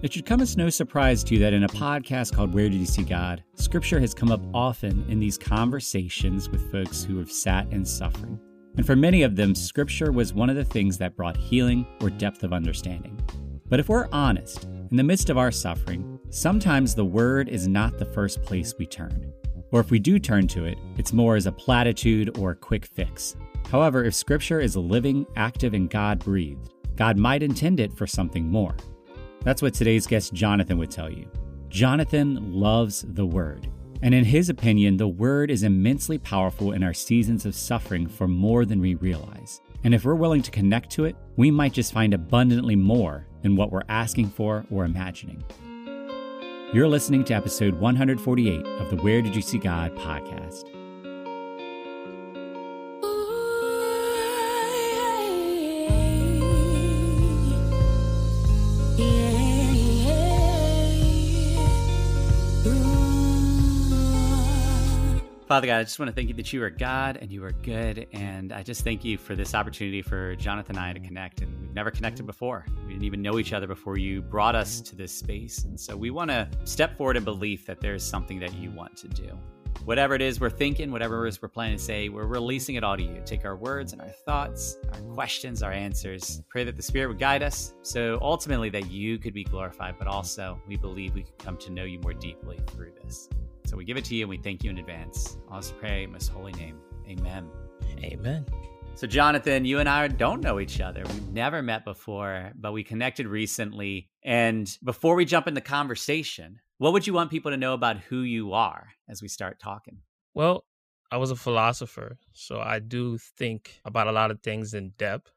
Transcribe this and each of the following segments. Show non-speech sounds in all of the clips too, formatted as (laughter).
It should come as no surprise to you that in a podcast called Where Did You See God, scripture has come up often in these conversations with folks who have sat in suffering. And for many of them, scripture was one of the things that brought healing or depth of understanding. But if we're honest, in the midst of our suffering, sometimes the word is not the first place we turn. Or if we do turn to it, it's more as a platitude or a quick fix. However, if scripture is living, active, and God breathed, God might intend it for something more. That's what today's guest Johnathan would tell you. Johnathan loves the Word. And in his opinion, the Word is immensely powerful in our seasons of suffering for more than we realize. And if we're willing to connect to it, we might just find abundantly more than what we're asking for or imagining. You're listening to episode 148 of the Where Did You See God podcast. Father God, I just want to thank you that you are God and you are good. And I just thank you for this opportunity for Johnathan and I to connect. And we've never connected before. We didn't even know each other before you brought us to this space. And so we want to step forward in belief that there's something that you want to do. Whatever it is we're thinking, whatever it is we're planning to say, we're releasing it all to you. Take our words and our thoughts, our questions, our answers. Pray that the Spirit would guide us. So ultimately, that you could be glorified, but also we believe we could come to know you more deeply through this. So we give it to you and we thank you in advance. I'll just pray in most holy name. Amen. Amen. So, Johnathan, you and I don't know each other. We've never met before, but we connected recently. And before we jump into conversation, what would you want people to know about who you are as we start talking? Well, I was a philosopher, so I do think about a lot of things in depth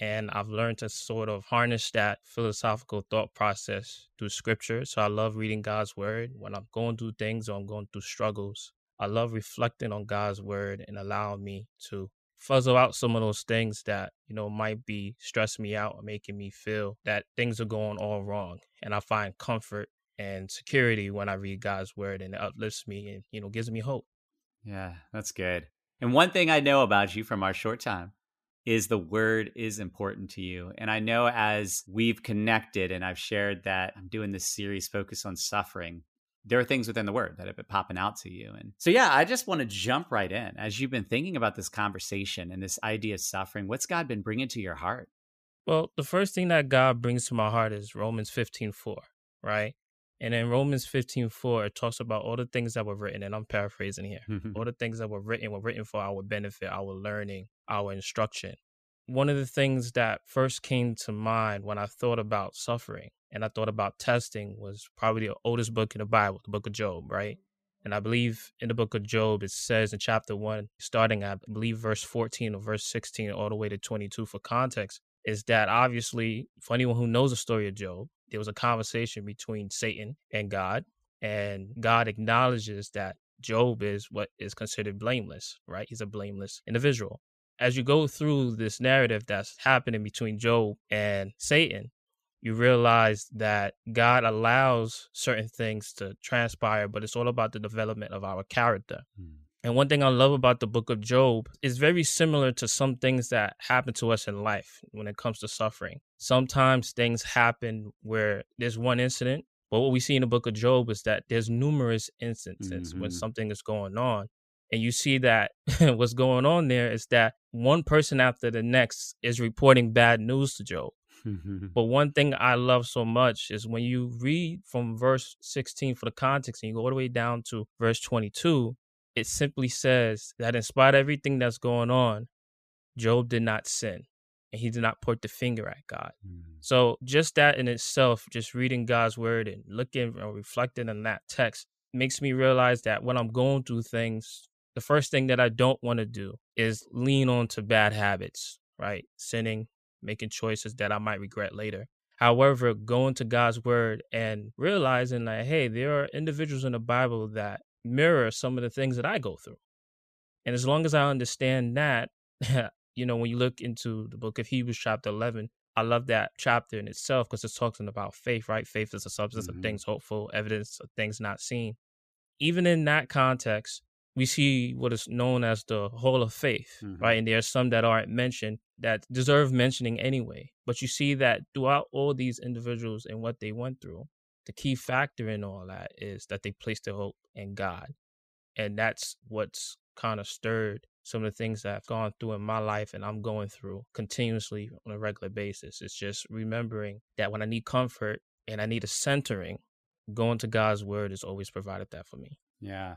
and I've learned to sort of harness that philosophical thought process through scripture. So I love reading God's word when I'm going through things or I'm going through struggles. I love reflecting on God's word and allowing me to fuzzle out some of those things that, you know, might be stressing me out or making me feel that things are going all wrong. And I find comfort and security when I read God's word and it uplifts me and, you know, gives me hope. Yeah, that's good. And one thing I know about you from our short time is the word is important to you. And I know as we've connected and I've shared that I'm doing this series focused on suffering, there are things within the word that have been popping out to you. And so, yeah, I just want to jump right in. As you've been thinking about this conversation and this idea of suffering, what's God been bringing to your heart? Well, the first thing that God brings to my heart is Romans 15 4, right? And in Romans 15 4, it talks about all the things that were written, and I'm paraphrasing here. (laughs) all the things that were written were written for our benefit, our learning, our instruction. One of the things that first came to mind when I thought about suffering and I thought about testing was probably the oldest book in the Bible, the book of Job, right? And I believe in the book of Job, it says in chapter one, starting at, I believe, verse 14 or verse 16, all the way to 22 for context, is that obviously, for anyone who knows the story of Job, there was a conversation between Satan and God, and God acknowledges that Job is what is considered blameless, right? He's a blameless individual. As you go through this narrative that's happening between Job and Satan, you realize that God allows certain things to transpire, but it's all about the development of our character. Mm. And one thing I love about the book of Job is very similar to some things that happen to us in life when it comes to suffering. Sometimes things happen where there's one incident, but what we see in the book of Job is that there's numerous instances mm-hmm. when something is going on. And you see that (laughs) what's going on there is that one person after the next is reporting bad news to Job. (laughs) but one thing I love so much is when you read from verse 16 for the context and you go all the way down to verse 22, it simply says that in spite of everything that's going on, Job did not sin and he did not point the finger at God. Mm-hmm. So just that in itself, just reading God's word and looking or reflecting on that text makes me realize that when I'm going through things, the first thing that I don't want to do is lean on to bad habits, right? Sinning, making choices that I might regret later. However, going to God's word and realizing that, hey, there are individuals in the Bible that mirror some of the things that I go through. And as long as I understand that, (laughs) you know, when you look into the book of Hebrews, chapter 11, I love that chapter in itself because it's talking about faith, right? Faith is a substance mm-hmm. of things hopeful, evidence of things not seen. Even in that context, we see what is known as the Hall of Faith, mm-hmm. right? And there are some that aren't mentioned that deserve mentioning anyway. But you see that throughout all these individuals and what they went through, the key factor in all that is that they placed their hope in God. And that's what's kind of stirred some of the things that I've gone through in my life and I'm going through continuously on a regular basis. It's just remembering that when I need comfort and I need a centering, going to God's word has always provided that for me. Yeah.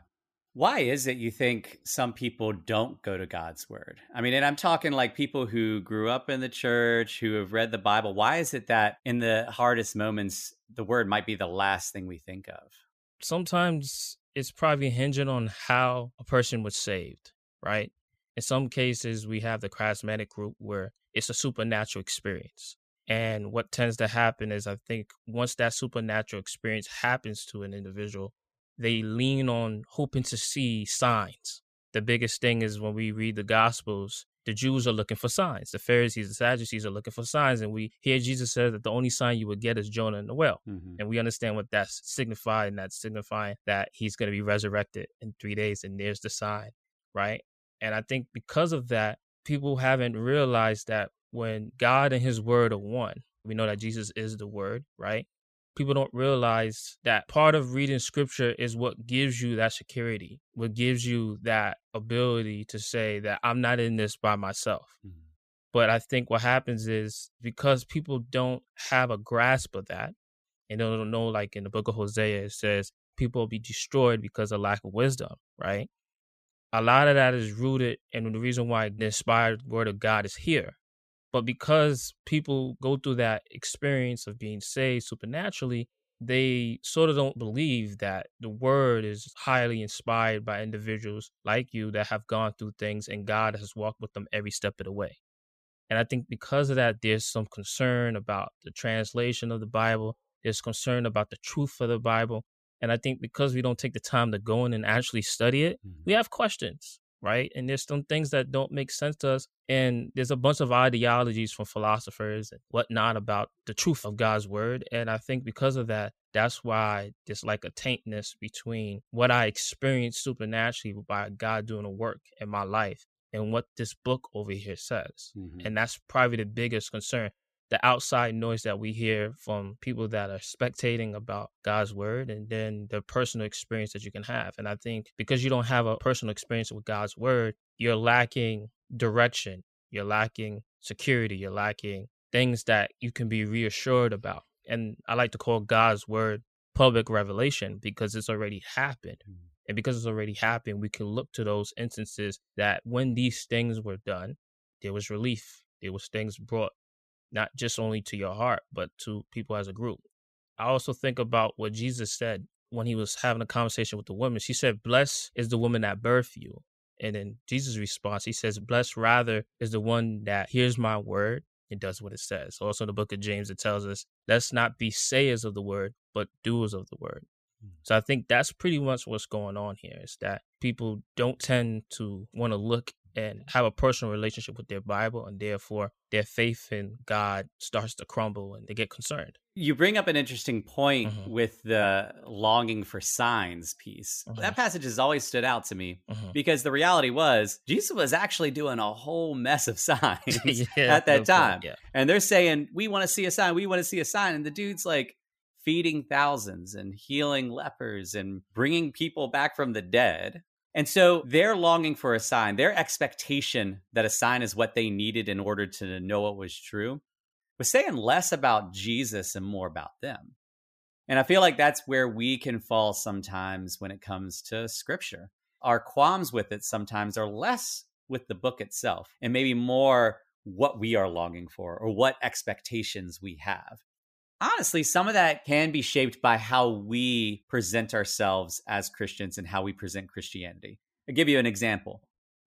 Why is it you think some people don't go to God's word? I mean, and I'm talking like people who grew up in the church, who have read the Bible. Why is it that in the hardest moments, the word might be the last thing we think of? Sometimes it's probably hinging on how a person was saved, right? In some cases, we have the charismatic group where it's a supernatural experience. And what tends to happen is, I think, once that supernatural experience happens to an individual, they lean on hoping to see signs. The biggest thing is when we read the Gospels, the Jews are looking for signs. The Pharisees, the Sadducees are looking for signs. And we hear Jesus say that the only sign you would get is Jonah in the well. Mm-hmm. And we understand what that's signifying. That's signifying that he's going to be resurrected in three days. And there's the sign, right? And I think because of that, people haven't realized that when God and his word are one, we know that Jesus is the word, right? People don't realize that part of reading scripture is what gives you that security, what gives you that ability to say that I'm not in this by myself. Mm-hmm. But I think what happens is because people don't have a grasp of that, and they don't know, like in the book of Hosea, it says people will be destroyed because of lack of wisdom, right? A lot of that is rooted, and the reason why the inspired word of God is here but because people go through that experience of being saved supernaturally, they sort of don't believe that the word is highly inspired by individuals like you that have gone through things and God has walked with them every step of the way. And I think because of that, there's some concern about the translation of the Bible. There's concern about the truth of the Bible. And I think because we don't take the time to go in and actually study it, mm-hmm. we have questions right? And there's some things that don't make sense to us. And there's a bunch of ideologies from philosophers and whatnot about the truth of God's word. And I think because of that, that's why there's like a taintness between what I experienced supernaturally by God doing a work in my life and what this book over here says. Mm-hmm. And that's probably the biggest concern the outside noise that we hear from people that are spectating about God's word and then the personal experience that you can have. And I think because you don't have a personal experience with God's word, you're lacking direction, you're lacking security, you're lacking things that you can be reassured about. And I like to call God's word public revelation because it's already happened. Mm. And because it's already happened, we can look to those instances that when these things were done, there was relief. There was things brought not just only to your heart, but to people as a group. I also think about what Jesus said when he was having a conversation with the woman. She said, Blessed is the woman that birthed you. And in Jesus' response, he says, Blessed rather is the one that hears my word and does what it says. Also in the book of James, it tells us, Let's not be sayers of the word, but doers of the word. Hmm. So I think that's pretty much what's going on here is that people don't tend to want to look and have a personal relationship with their Bible, and therefore their faith in God starts to crumble and they get concerned. You bring up an interesting point mm-hmm. with the longing for signs piece. Mm-hmm. That passage has always stood out to me mm-hmm. because the reality was Jesus was actually doing a whole mess of (laughs) signs (laughs) yeah, at that time. yeah. And they're saying, We want to see a sign, we want to see a sign. And the dude's like, feeding thousands and healing lepers and bringing people back from the dead and so they're longing for a sign. Their expectation that a sign is what they needed in order to know what was true was saying less about Jesus and more about them. And I feel like that's where we can fall sometimes when it comes to scripture. Our qualms with it sometimes are less with the book itself and maybe more what we are longing for or what expectations we have honestly, some of that can be shaped by how we present ourselves as Christians and how we present Christianity. I'll give you an example.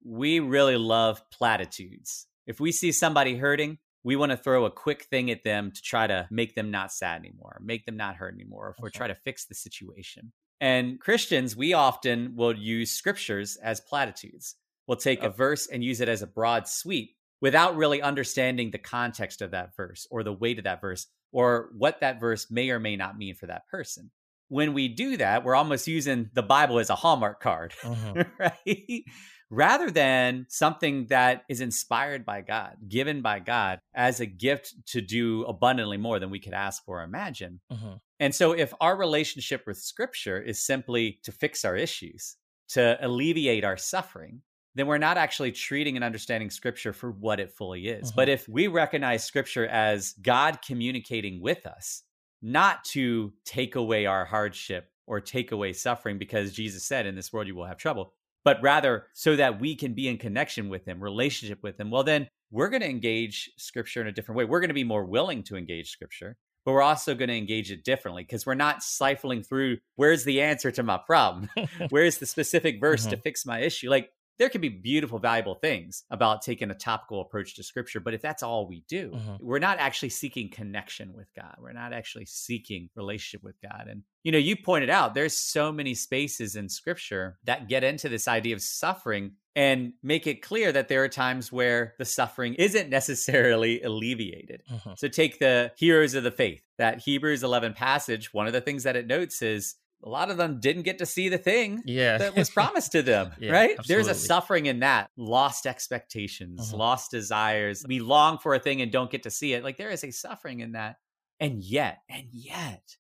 We really love platitudes. If we see somebody hurting, we want to throw a quick thing at them to try to make them not sad anymore, make them not hurt anymore, or okay. try to fix the situation. And Christians, we often will use scriptures as platitudes. We'll take a verse and use it as a broad sweep without really understanding the context of that verse or the weight of that verse or what that verse may or may not mean for that person. when we do that, we're almost using the Bible as a Hallmark card, uh-huh. (laughs) right? Rather than something that is inspired by God, given by God as a gift to do abundantly more than we could ask for or imagine. Uh-huh. And so, if our relationship with Scripture is simply to fix our issues, to alleviate our suffering, then we're not actually treating and understanding scripture for what it fully is. Mm-hmm. But if we recognize scripture as God communicating with us, not to take away our hardship or take away suffering, because Jesus said, In this world you will have trouble, but rather so that we can be in connection with Him, relationship with Him, well, then we're going to engage scripture in a different way. We're going to be more willing to engage scripture but we're also going to engage it differently because we're not siphoning through where's the answer to my problem (laughs) where's the specific verse mm-hmm. to fix my issue like there can be beautiful, valuable things about taking a topical approach to scripture. But if that's all we do, mm-hmm. we're not actually seeking connection with God. We're not actually seeking relationship with God. And, you know, you pointed out there's so many spaces in scripture that get into this idea of suffering and make it clear that there are times where the suffering isn't necessarily alleviated. Mm-hmm. So take the heroes of the faith, that Hebrews 11 passage. One of the things that it notes is a lot of them didn't get to see the thing yeah. that was (laughs) promised to them, yeah, right? Absolutely. There's a suffering in that. Lost expectations, uh-huh. lost desires. We long for a thing and don't get to see it. Like there is a suffering in that. And yet, and yet,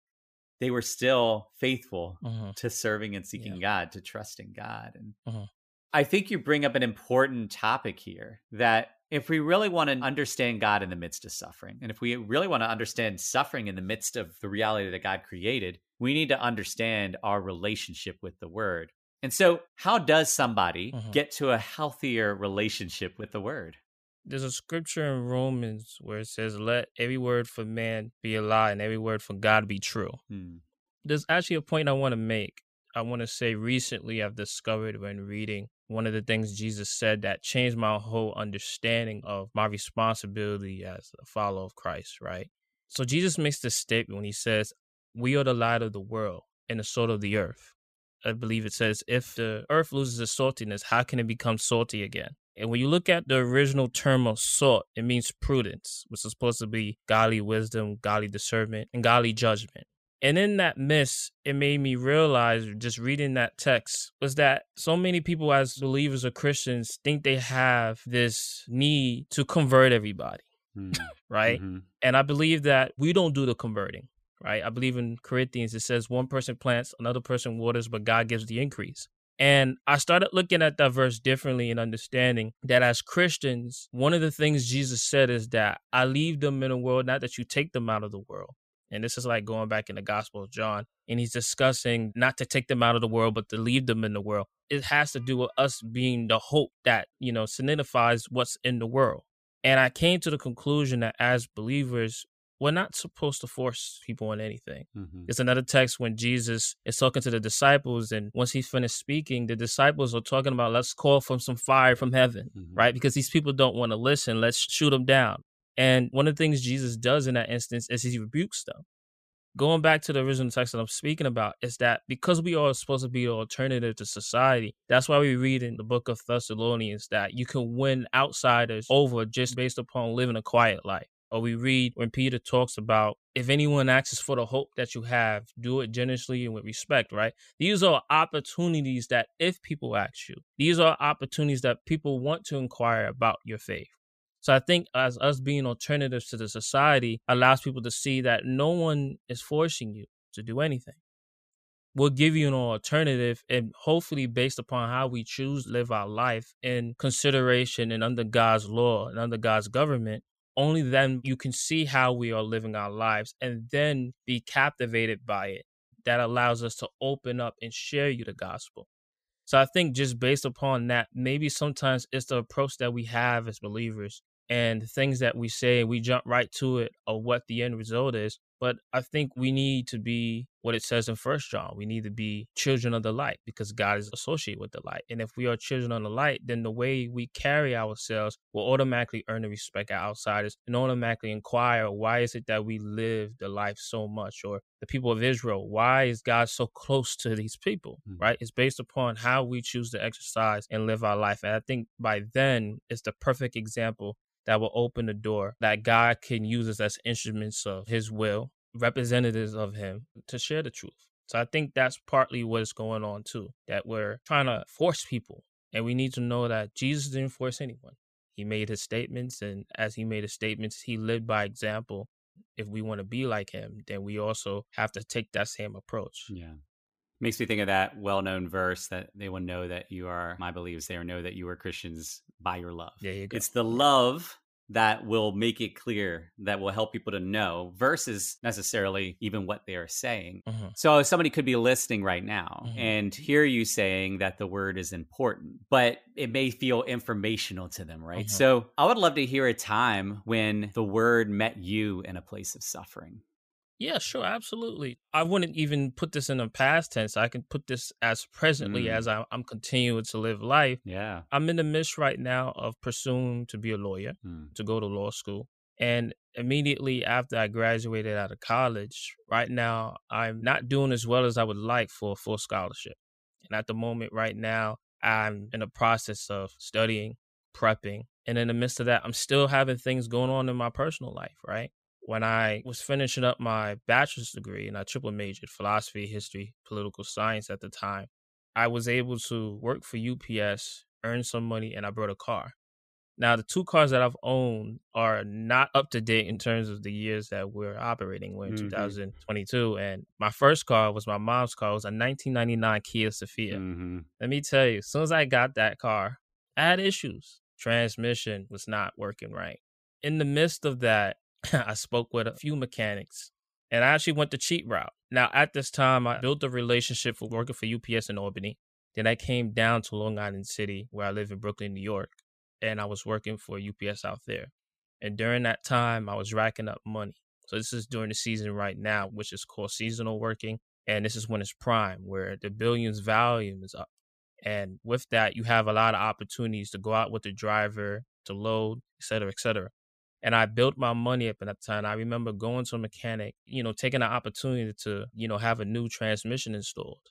they were still faithful uh-huh. to serving and seeking yeah. God, to trusting God. And uh-huh. I think you bring up an important topic here that if we really want to understand God in the midst of suffering, and if we really want to understand suffering in the midst of the reality that God created, we need to understand our relationship with the word. And so, how does somebody mm-hmm. get to a healthier relationship with the word? There's a scripture in Romans where it says, Let every word for man be a lie and every word for God be true. Hmm. There's actually a point I want to make. I want to say recently I've discovered when reading one of the things Jesus said that changed my whole understanding of my responsibility as a follower of Christ, right? So Jesus makes this statement when he says, we are the light of the world and the salt of the earth. I believe it says, if the earth loses its saltiness, how can it become salty again? And when you look at the original term of salt, it means prudence, which is supposed to be godly wisdom, godly discernment, and godly judgment. And in that miss, it made me realize, just reading that text, was that so many people, as believers or Christians, think they have this need to convert everybody, mm. (laughs) right? Mm-hmm. And I believe that we don't do the converting right? I believe in Corinthians, it says one person plants, another person waters, but God gives the increase. And I started looking at that verse differently and understanding that as Christians, one of the things Jesus said is that I leave them in the world, not that you take them out of the world. And this is like going back in the Gospel of John, and he's discussing not to take them out of the world, but to leave them in the world. It has to do with us being the hope that, you know, signifies what's in the world. And I came to the conclusion that as believers, we're not supposed to force people on anything. Mm-hmm. It's another text when Jesus is talking to the disciples, and once he's finished speaking, the disciples are talking about let's call from some fire from heaven, mm-hmm. right? Because these people don't want to listen. Let's shoot them down. And one of the things Jesus does in that instance is he rebukes them. Going back to the original text that I'm speaking about, is that because we are supposed to be an alternative to society, that's why we read in the book of Thessalonians that you can win outsiders over just based upon living a quiet life. Or we read when Peter talks about if anyone asks for the hope that you have, do it generously and with respect, right? These are opportunities that if people ask you, these are opportunities that people want to inquire about your faith. So I think as us being alternatives to the society allows people to see that no one is forcing you to do anything. We'll give you an alternative and hopefully based upon how we choose live our life in consideration and under God's law and under God's government, only then you can see how we are living our lives and then be captivated by it. That allows us to open up and share you the gospel. So I think just based upon that, maybe sometimes it's the approach that we have as believers and things that we say, we jump right to it of what the end result is. But I think we need to be what it says in First John. We need to be children of the light because God is associated with the light. And if we are children of the light, then the way we carry ourselves will automatically earn the respect of outsiders and automatically inquire why is it that we live the life so much? Or the people of Israel, why is God so close to these people? Mm-hmm. Right? It's based upon how we choose to exercise and live our life. And I think by then it's the perfect example that will open the door that God can use us as instruments of his will, representatives of him to share the truth. So I think that's partly what's going on too, that we're trying to force people. And we need to know that Jesus didn't force anyone. He made his statements, and as he made his statements, he lived by example. If we want to be like him, then we also have to take that same approach. Yeah. Makes me think of that well known verse that they will know that you are my believers, they will know that you are Christians by your love. There you go. It's the love that will make it clear that will help people to know versus necessarily even what they are saying. Mm-hmm. So somebody could be listening right now mm-hmm. and hear you saying that the word is important, but it may feel informational to them, right? Mm-hmm. So I would love to hear a time when the word met you in a place of suffering. Yeah, sure, absolutely. I wouldn't even put this in a past tense. I can put this as presently mm. as I, am continuing to live life. Yeah. I'm in the midst right now of pursuing to be a lawyer, mm. to go to law school. And immediately after I graduated out of college, right now, I'm not doing as well as I would like for a full scholarship. And at the moment, right now, I'm in the process of studying, prepping. And in the midst of that, I'm still having things going on in my personal life, right? When I was finishing up my bachelor's degree and I triple majored philosophy, history, political science at the time, I was able to work for UPS, earn some money, and I brought a car. Now, the two cars that I've owned are not up to date in terms of the years that we're operating. We're in mm-hmm. 2022. And my first car was my mom's car. It was a 1999 Kia Sephia. Mm-hmm. Let me tell you, as soon as I got that car, I had issues. Transmission was not working right. In the midst of that, (clears throat) I spoke with a few mechanics and I actually went the cheat route. Now, at this time, I built a relationship for working for UPS in Albany. Then I came down to Long Island City, where I live in Brooklyn, New York, and I was working for UPS out there. And during that time, I was racking up money. So this is during the season right now, which is called seasonal working. And this is when it's prime, where the billions volume is up. And with that, you have a lot of opportunities to go out with the driver, to load, et cetera, et cetera and I built my money up at that time. I remember going to a mechanic, you know, taking the opportunity to, you know, have a new transmission installed.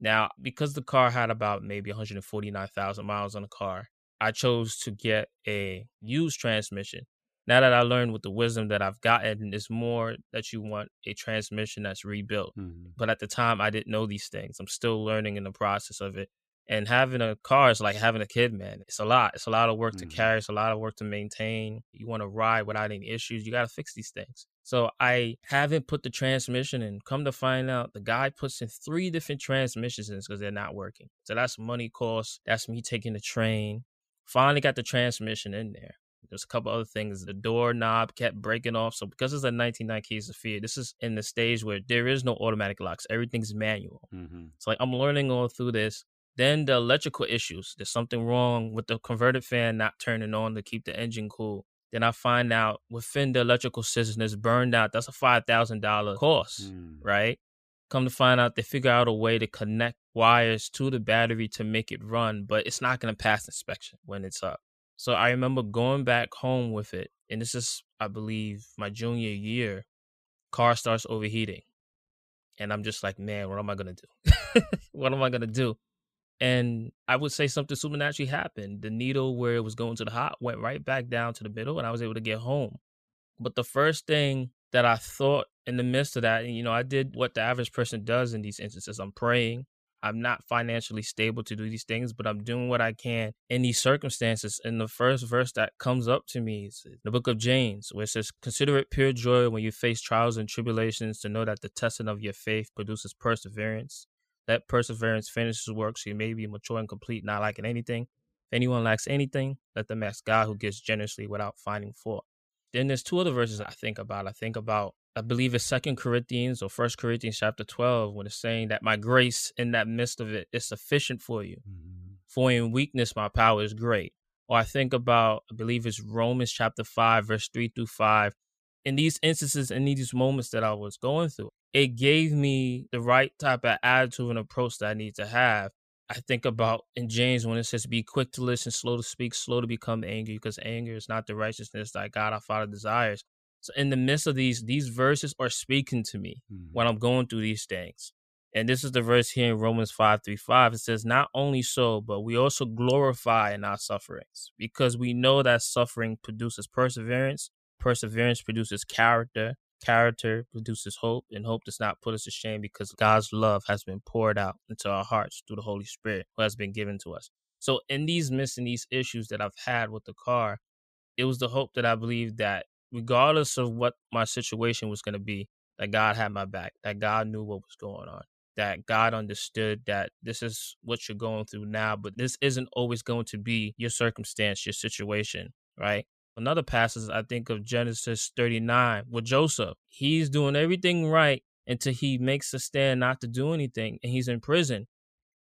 Now, because the car had about maybe 149,000 miles on the car, I chose to get a used transmission. Now that I learned with the wisdom that I've gotten, it's more that you want a transmission that's rebuilt. Mm-hmm. But at the time, I didn't know these things. I'm still learning in the process of it. And having a car is like having a kid, man. It's a lot. It's a lot of work mm-hmm. to carry. It's a lot of work to maintain. You want to ride without any issues. You got to fix these things. So I haven't put the transmission in. Come to find out, the guy puts in three different transmissions in because they're not working. So that's money cost. That's me taking the train. Finally got the transmission in there. There's a couple other things. The door knob kept breaking off. So because it's a 1990 Kia Sephia, this is in the stage where there is no automatic locks. Everything's manual. Mm-hmm. So like I'm learning all through this. Then the electrical issues. There's something wrong with the converted fan not turning on to keep the engine cool. Then I find out within the electrical system is burned out. That's a five thousand dollar cost, mm. right? Come to find out, they figure out a way to connect wires to the battery to make it run, but it's not going to pass inspection when it's up. So I remember going back home with it, and this is, I believe, my junior year. Car starts overheating, and I'm just like, man, what am I gonna do? (laughs) what am I gonna do? And I would say something supernaturally happened. The needle where it was going to the hot went right back down to the middle, and I was able to get home. But the first thing that I thought in the midst of that, and you know, I did what the average person does in these instances. I'm praying. I'm not financially stable to do these things, but I'm doing what I can in these circumstances. And the first verse that comes up to me is the book of James, where it says, Consider it pure joy when you face trials and tribulations to know that the testing of your faith produces perseverance. Let perseverance finish his work so you may be mature and complete, not lacking anything. If anyone lacks anything, let them ask God who gives generously without finding fault. Then there's two other verses I think about. I think about I believe it's Second Corinthians or First Corinthians chapter twelve, when it's saying that my grace in that midst of it is sufficient for you. Mm-hmm. For in weakness my power is great. Or I think about I believe it's Romans chapter five, verse three through five. In these instances, in these moments that I was going through, it gave me the right type of attitude and approach that I need to have. I think about in James when it says, Be quick to listen, slow to speak, slow to become angry, because anger is not the righteousness that God our Father desires. So in the midst of these, these verses are speaking to me mm-hmm. when I'm going through these things. And this is the verse here in Romans 5 3 5. It says, Not only so, but we also glorify in our sufferings, because we know that suffering produces perseverance, perseverance produces character, character produces hope, and hope does not put us to shame because God's love has been poured out into our hearts through the Holy Spirit who has been given to us. So, in these missing these issues that I've had with the car, it was the hope that I believed that regardless of what my situation was going to be, that God had my back, that God knew what was going on, that God understood that this is what you're going through now, but this isn't always going to be your circumstance, your situation, right? Another passage, I think of Genesis 39 with Joseph. He's doing everything right until he makes a stand not to do anything and he's in prison.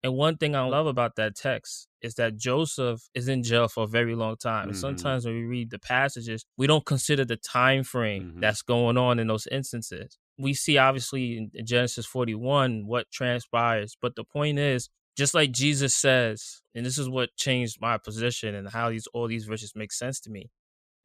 And one thing I love about that text is that Joseph is in jail for a very long time. And mm-hmm. sometimes when we read the passages, we don't consider the time frame mm-hmm. that's going on in those instances. We see obviously in Genesis 41 what transpires, but the point is just like Jesus says, and this is what changed my position and how these all these verses make sense to me.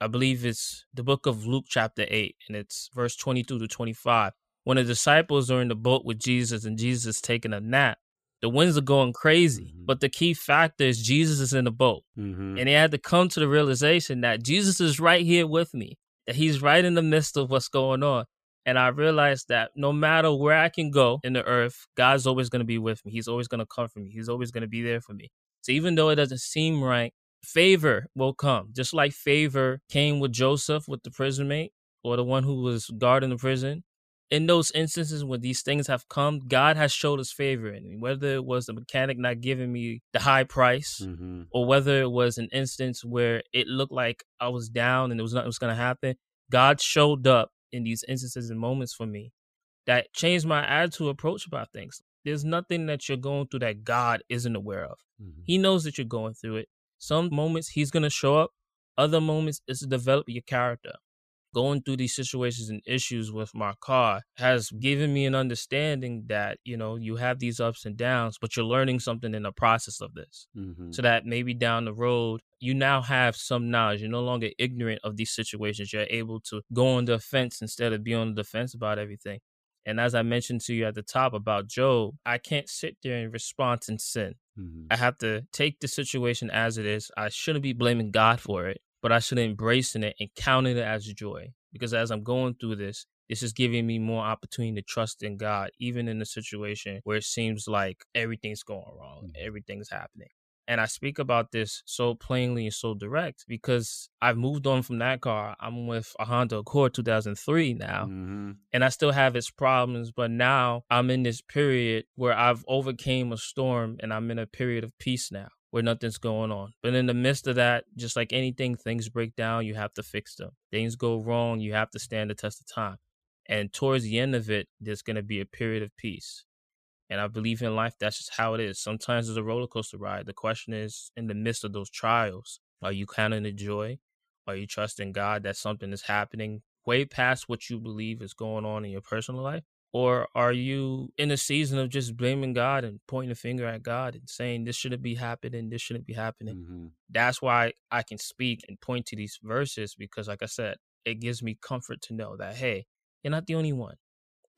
I believe it's the book of Luke, chapter 8, and it's verse 22 to 25. When the disciples are in the boat with Jesus and Jesus is taking a nap, the winds are going crazy. Mm-hmm. But the key factor is Jesus is in the boat. Mm-hmm. And they had to come to the realization that Jesus is right here with me, that he's right in the midst of what's going on. And I realized that no matter where I can go in the earth, God's always going to be with me. He's always going to comfort me. He's always going to be there for me. So even though it doesn't seem right, favor will come. Just like favor came with Joseph with the prison mate or the one who was guarding the prison. In those instances when these things have come, God has showed us favor in me. Whether it was the mechanic not giving me the high price, mm-hmm. or whether it was an instance where it looked like I was down and there was nothing was going to happen, God showed up in these instances and moments for me that changed my attitude approach about things. There's nothing that you're going through that God isn't aware of. Mm-hmm. He knows that you're going through it. Some moments he's going to show up, other moments is to develop your character. Going through these situations and issues with my car has given me an understanding that, you know, you have these ups and downs, but you're learning something in the process of this. Mm-hmm. So that maybe down the road, you now have some knowledge. You're no longer ignorant of these situations. You're able to go on the offense instead of be on the defense about everything. And as I mentioned to you at the top about Job, I can't sit there and respond in sin. Mm-hmm. I have to take the situation as it is. I shouldn't be blaming God for it, but I should embrace it and count it as joy. Because as I'm going through this, this is giving me more opportunity to trust in God, even in a situation where it seems like everything's going wrong, mm-hmm. everything's happening. And I speak about this so plainly and so direct because I've moved on from that car. I'm with a Honda Accord 2003 now, mm-hmm. and I still have its problems. But now I'm in this period where I've overcame a storm, and I'm in a period of peace now where nothing's going on. But in the midst of that, just like anything, things break down. You have to fix them. Things go wrong. You have to stand the test of time. And towards the end of it, there's going to be a period of peace. And I believe in life, that's just how it is. Sometimes it's a roller coaster ride. The question is, in the midst of those trials, are you counting the joy? Are you trusting God that something is happening way past what you believe is going on in your personal life? Or are you in a season of just blaming God and pointing a finger at God and saying, this shouldn't be happening, this shouldn't be happening? Mm-hmm. That's why I can speak and point to these verses because, like I said, it gives me comfort to know that, hey, you're not the only one.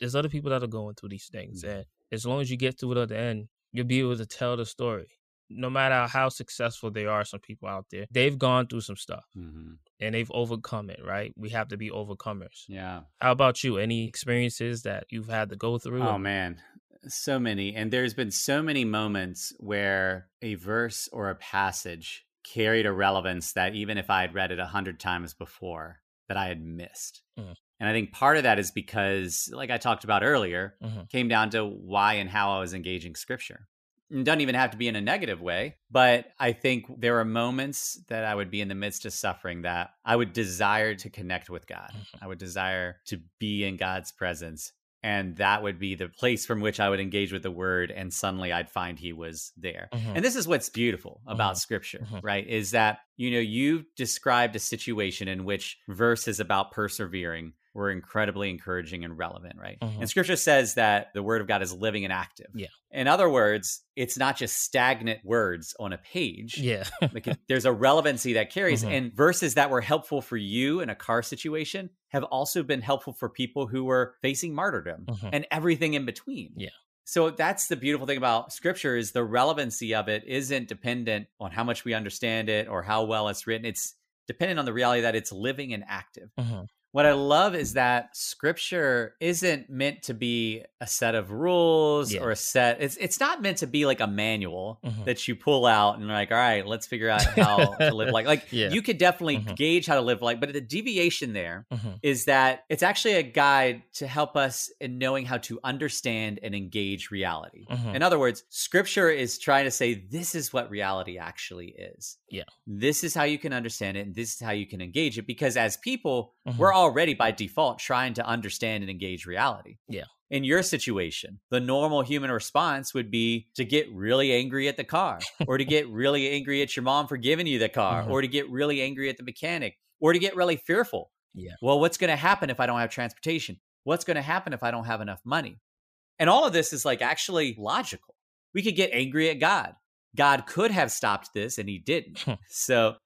There's other people that are going through these things. Mm-hmm. And as long as you get through it at the end, you'll be able to tell the story. No matter how successful they are, some people out there, they've gone through some stuff mm-hmm. and they've overcome it, right? We have to be overcomers. Yeah. How about you? Any experiences that you've had to go through? Oh, man. So many. And there's been so many moments where a verse or a passage carried a relevance that even if I had read it a hundred times before, that I had missed. Mm. And I think part of that is because, like I talked about earlier, mm-hmm. came down to why and how I was engaging scripture. It doesn't even have to be in a negative way, but I think there are moments that I would be in the midst of suffering that I would desire to connect with God. Mm-hmm. I would desire to be in God's presence and that would be the place from which I would engage with the word, and suddenly I'd find he was there. Mm-hmm. And this is what's beautiful about mm-hmm. scripture, mm-hmm. right? Is that, you know, you've described a situation in which verses about persevering were incredibly encouraging and relevant, right? Mm-hmm. And scripture says that the word of God is living and active. Yeah. In other words, it's not just stagnant words on a page. Yeah. like there's a relevancy that carries. Mm-hmm. And verses that were helpful for you in a car situation have also been helpful for people who were facing martyrdom mm-hmm. and everything in between. Yeah. So that's the beautiful thing about scripture is the relevancy of it isn't dependent on how much we understand it or how well it's written. It's dependent on the reality that it's living and active. Mm-hmm What I love is that scripture isn't meant to be a set of rules Yeah. or a set it's it's not meant to be like a manual Mhm. that you pull out and like, all right, let's figure out (laughs) how to live like like Yeah. you could definitely Mhm. gauge how to live like, but the deviation there Mhm. is that it's actually a guide to help us in knowing how to understand and engage reality. Mhm. In other words, scripture is trying to say this is what reality actually is. Yeah. This is how you can understand it and this is how you can engage it because as people, we're already by default trying to understand and engage reality. Yeah. In your situation, the normal human response would be to get really angry at the car (laughs) or to get really angry at your mom for giving you the car Mhm. or to get really angry at the mechanic or to get really fearful. Yeah. Well, what's going to happen if I don't have transportation? What's going to happen if I don't have enough money? And all of this is like actually logical. We could get angry at God. God could have stopped this and he didn't. (laughs) so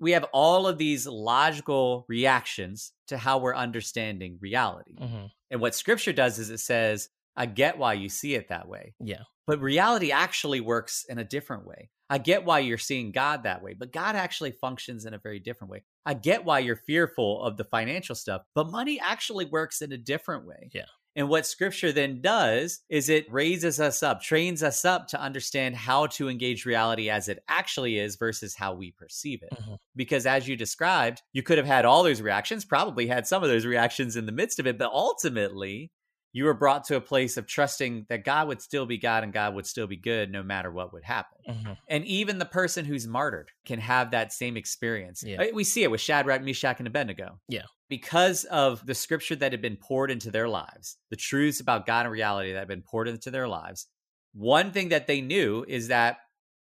we have all of these logical reactions to how we're understanding reality. Mhm. And what scripture does is it says, I get why you see it that way. Yeah. But reality actually works in a different way. I get why you're seeing God that way, but God actually functions in a very different way. I get why you're fearful of the financial stuff, but money actually works in a different way. Yeah. And what scripture then does is it raises us up, trains us up to understand how to engage reality as it actually is versus how we perceive it. Mhm. Because as you described, you could have had all those reactions, probably had some of those reactions in the midst of it, but ultimately, you were brought to a place of trusting that God would still be God and God would still be good no matter what would happen. Mhm. And even the person who's martyred can have that same experience. Yeah. Uh, We see it with Shadrach, Meshach, and Abednego. Yeah. Because of the scripture that had been poured into their lives, the truths about God and reality that had been poured into their lives, one thing that they knew is that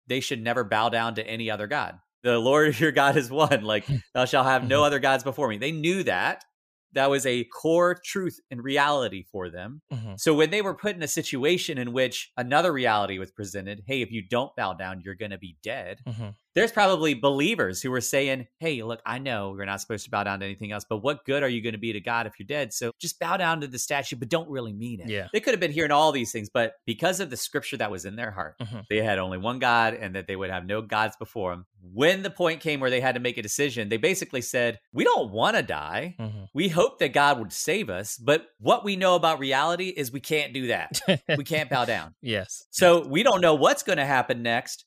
they should never bow down to any other God. The Lord (laughs) your God is one. Like, (laughs) thou shalt have no other gods before me. They knew that. That was a core truth and reality for them. Mhm. So when they were put in a situation in which another reality was presented, hey, if you don't bow down, you're going to be dead. Mhm. There's probably believers who were saying, hey, look, I know you're not supposed to bow down to anything else, but what good are you going to be to God if you're dead? So just bow down to the statue, but don't really mean it. Yeah. They could have been hearing all these things, but because of the scripture that was in their heart, Mhm. they had only one God and that they would have no gods before them. When the point came where they had to make a decision, they basically said, we don't want to die. Mhm. We hope that God would save us, but what we know about reality is we can't do that. we can't bow down. (laughs) yes. So we don't know what's going to happen next,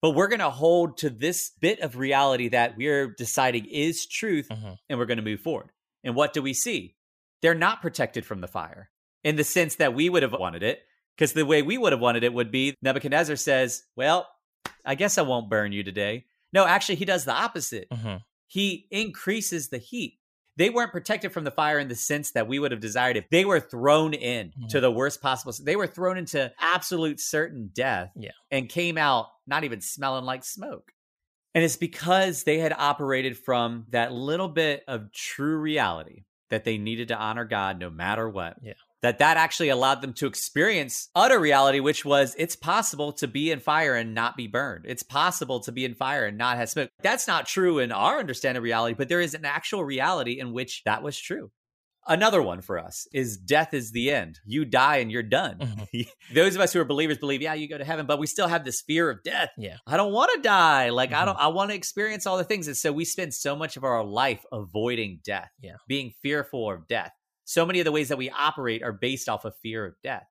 but we're going to hold to this bit of reality that we're deciding is truth Mhm. and we're going to move forward. And what do we see? They're not protected from the fire in the sense that we would have wanted it, because the way we would have wanted it would be Nebuchadnezzar says, Well, I guess I won't burn you today. No, actually, he does the opposite Mhm. he increases the heat. They weren't protected from the fire in the sense that we would have desired if they were thrown in Mhm. to the worst possible. They were thrown into absolute certain death Yeah. and came out not even smelling like smoke. And it's because they had operated from that little bit of true reality that they needed to honor God no matter what. Yeah. That that actually allowed them to experience utter reality, which was it's possible to be in fire and not be burned. It's possible to be in fire and not have smoke. That's not true in our understanding of reality, but there is an actual reality in which that was true. Another one for us is death is the end. You die and you're done. Mhm. (laughs) Those of us who are believers believe, yeah, you go to heaven, but we still have this fear of death. Yeah. I don't want to die. Like I Mhm. don't I want to experience all the things. And so we spend so much of our life avoiding death, Yeah. being fearful of death. So many of the ways that we operate are based off of fear of death.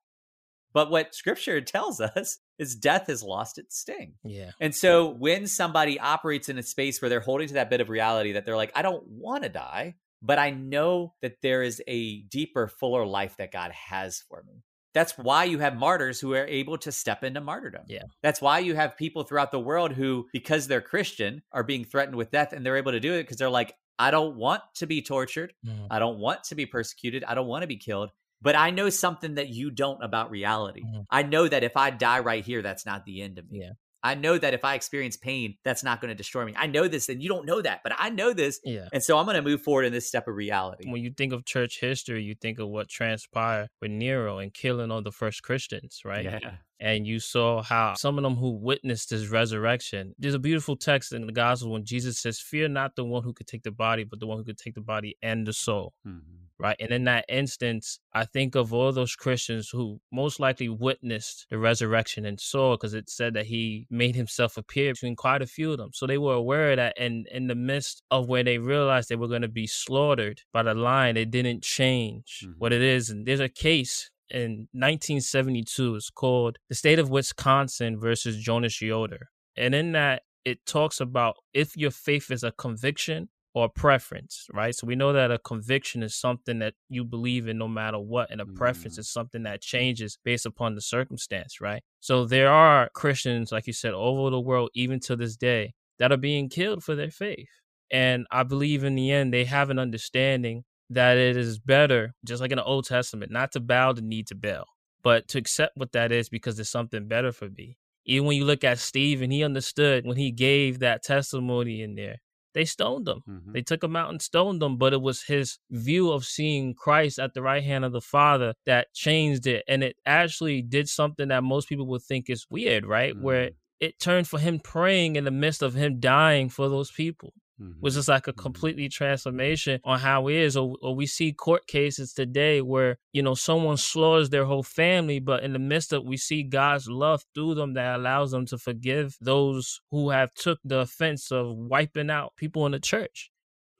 But what scripture (laughs) tells us is death has lost its sting. Yeah. And so when somebody operates in a space where they're holding to that bit of reality that they're like, I don't want to die, but I know that there is a deeper, fuller life that God has for me. That's why you have martyrs who are able to step into martyrdom. Yeah. That's why you have people throughout the world who, because they're Christian, are being threatened with death and they're able to do it because they're like, I don't want to be tortured. Mhm. I don't want to be persecuted. I don't want to be killed. But I know something that you don't about reality. Mhm. I know that if I die right here, that's not the end of me. Yeah. I know that if I experience pain, that's not going to destroy me. I know this, and you don't know that, but I know this. Yeah. And so I'm going to move forward in this step of reality. When you think of church history, you think of what transpired with Nero and killing all the first Christians, right? Yeah. and you saw how some of them who witnessed his resurrection. There's a beautiful text in the gospel when Jesus says, Fear not the one who could take the body, but the one who could take the body and the soul, Mhm. Right? And in that instance, I think of all those Christians who most likely witnessed the resurrection and saw, because it said that he made himself appear between quite a few of them. So they were aware of that. And in the midst of where they realized they were going to be slaughtered by the lion, it didn't change mm-hmm. what it is. And there's a case in 1972. It's called The State of Wisconsin versus Jonas Yoder. And in that, it talks about if your faith is a conviction or preference, right? So we know that a conviction is something that you believe in no matter what, and a mm. preference is something that changes based upon the circumstance, right? So there are Christians, like you said, over the world, even to this day, that are being killed for their faith. And I believe in the end, they have an understanding that it is better, just like in the Old Testament, not to bow the knee to Baal, but to accept what that is because there's something better for me. Even when you look at Stephen, he understood when he gave that testimony in there. They stoned him. Mm-hmm. They took him out and stoned him, but it was his view of seeing Christ at the right hand of the Father that changed it. And it actually did something that most people would think is weird, right? Mm-hmm. Where it turned for him praying in the midst of him dying for those people mm-hmm. which is like a mm-hmm. completely transformation on how it is. Or, or we see court cases today where, you know, someone slaughters their whole family, but in the midst of we see God's love through them that allows them to forgive those who have took the offense of wiping out people in the church.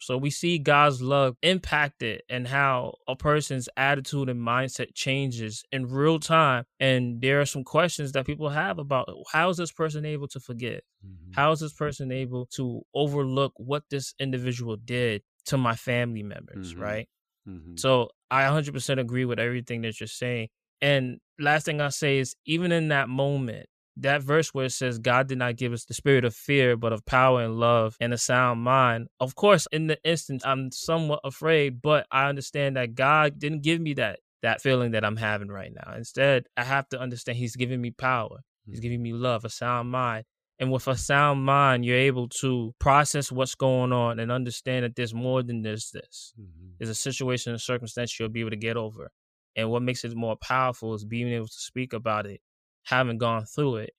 So we see God's love impacted and how a person's attitude and mindset changes in real time. And there are some questions that people have about how is this person able to forgive? Mm-hmm. How is this person able to overlook what this individual did to my family members, mm-hmm. right? Mm-hmm. So I 100% agree with everything that you're saying. And last thing I'll say is even in that moment, that verse where it says God did not give us the spirit of fear, but of power and love and a sound mind. Of course, in the instance, I'm somewhat afraid, but I understand that God didn't give me that that feeling that I'm having right now. Instead, I have to understand He's giving me power. He's hmm. giving me love, a sound mind. And with a sound mind, you're able to process what's going on and understand that there's more than this. This mm-hmm. there's a situation, a circumstance you'll be able to get over. And what makes it more powerful is being able to speak about it having gone through it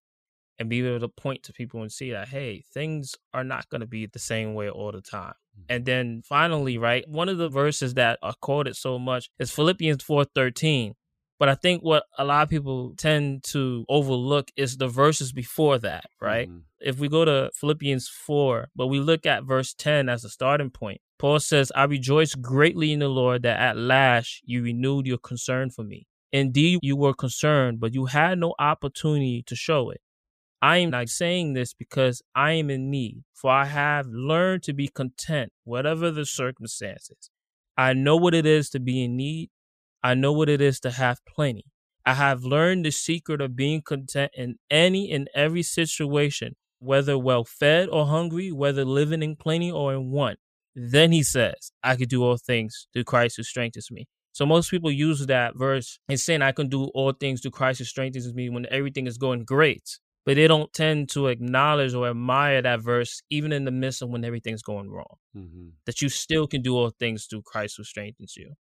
and be able to point to people and see that hey things are not going to be the same way all the time mm-hmm. and then finally right one of the verses that are quoted so much is philippians 4.13 but i think what a lot of people tend to overlook is the verses before that right mm-hmm. if we go to philippians 4 but we look at verse 10 as a starting point paul says i rejoice greatly in the lord that at last you renewed your concern for me Indeed, you were concerned, but you had no opportunity to show it. I am not saying this because I am in need, for I have learned to be content, whatever the circumstances. I know what it is to be in need. I know what it is to have plenty. I have learned the secret of being content in any and every situation, whether well fed or hungry, whether living in plenty or in want. Then he says, I can do all things through Christ who strengthens me. So most people use that verse and saying, I can do all things through Christ who strengthens me when everything is going great. But they don't tend to acknowledge or admire that verse, even in the midst of when everything's going wrong. Mm-hmm. That you still can do all things through Christ who strengthens you.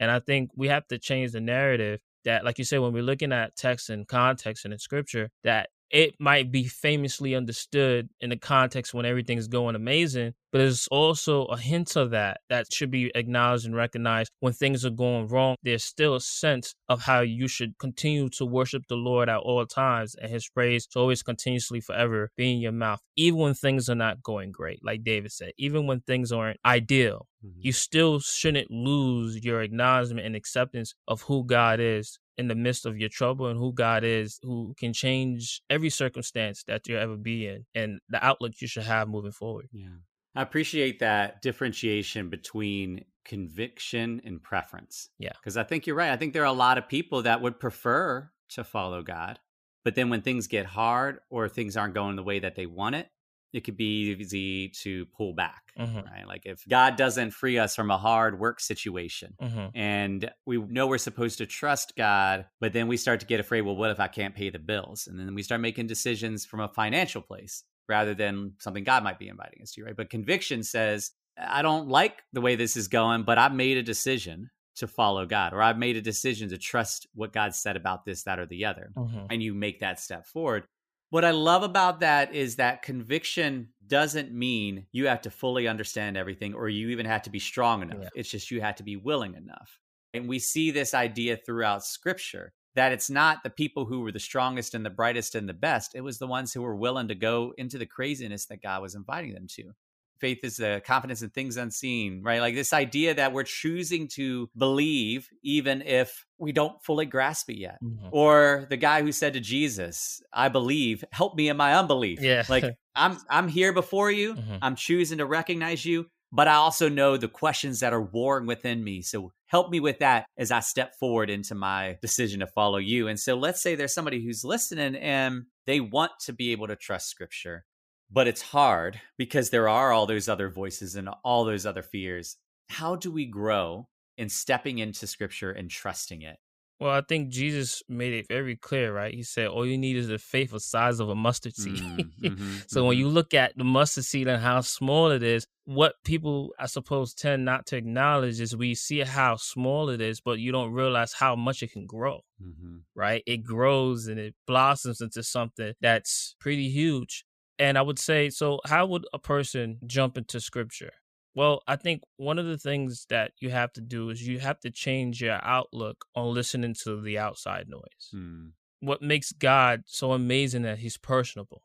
And I think we have to change the narrative that, like you said, when we're looking at text and context and in scripture, that it might be famously understood in the context when everything's going amazing, but there's also a hint of that that should be acknowledged and recognized when things are going wrong. There's still a sense of how you should continue to worship the Lord at all times and his praise to always continuously forever be in your mouth, even when things are not going great, like David said, even when things aren't ideal. Mm-hmm. You still shouldn't lose your acknowledgement and acceptance of who God is in the midst of your trouble and who God is, who can change every circumstance that you ever be in and the outlook you should have moving forward. Yeah. I appreciate that differentiation between conviction and preference. Yeah. Because I think you're right. I think there are a lot of people that would prefer to follow God. But then when things get hard or things aren't going the way that they want it, it could be easy to pull back, mm-hmm. right? Like if God doesn't free us from a hard work situation mm-hmm. and we know we're supposed to trust God, but then we start to get afraid, well, what if I can't pay the bills? And then we start making decisions from a financial place rather than something God might be inviting us to, right? But conviction says, I don't like the way this is going, but I've made a decision to follow God, or I've made a decision to trust what God said about this, that, or the other. Mm-hmm. And you make that step forward. What I love about that is that conviction doesn't mean you have to fully understand everything or you even have to be strong enough. Yeah. It's just you have to be willing enough. And we see this idea throughout scripture that it's not the people who were the strongest and the brightest and the best. It was the ones who were willing to go into the craziness that God was inviting them to. Faith is the confidence in things unseen, right? Like this idea that we're choosing to believe even if we don't fully grasp it yet. Mm-hmm. Or the guy who said to Jesus, I believe, help me in my unbelief. Yeah. Like (laughs) I'm I'm here before you. Mm-hmm. I'm choosing to recognize you, but I also know the questions that are warring within me. So help me with that as I step forward into my decision to follow you. And so let's say there's somebody who's listening and they want to be able to trust scripture but it's hard because there are all those other voices and all those other fears. How do we grow in stepping into scripture and trusting it? Well, I think Jesus made it very clear, right? He said, All you need is the faith the size of a mustard seed. Mm, mm-hmm, (laughs) so mm-hmm. when you look at the mustard seed and how small it is, what people, I suppose, tend not to acknowledge is we see how small it is, but you don't realize how much it can grow, mm-hmm. right? It grows and it blossoms into something that's pretty huge. And I would say, so how would a person jump into scripture? Well, I think one of the things that you have to do is you have to change your outlook on listening to the outside noise. Hmm. What makes God so amazing that he's personable,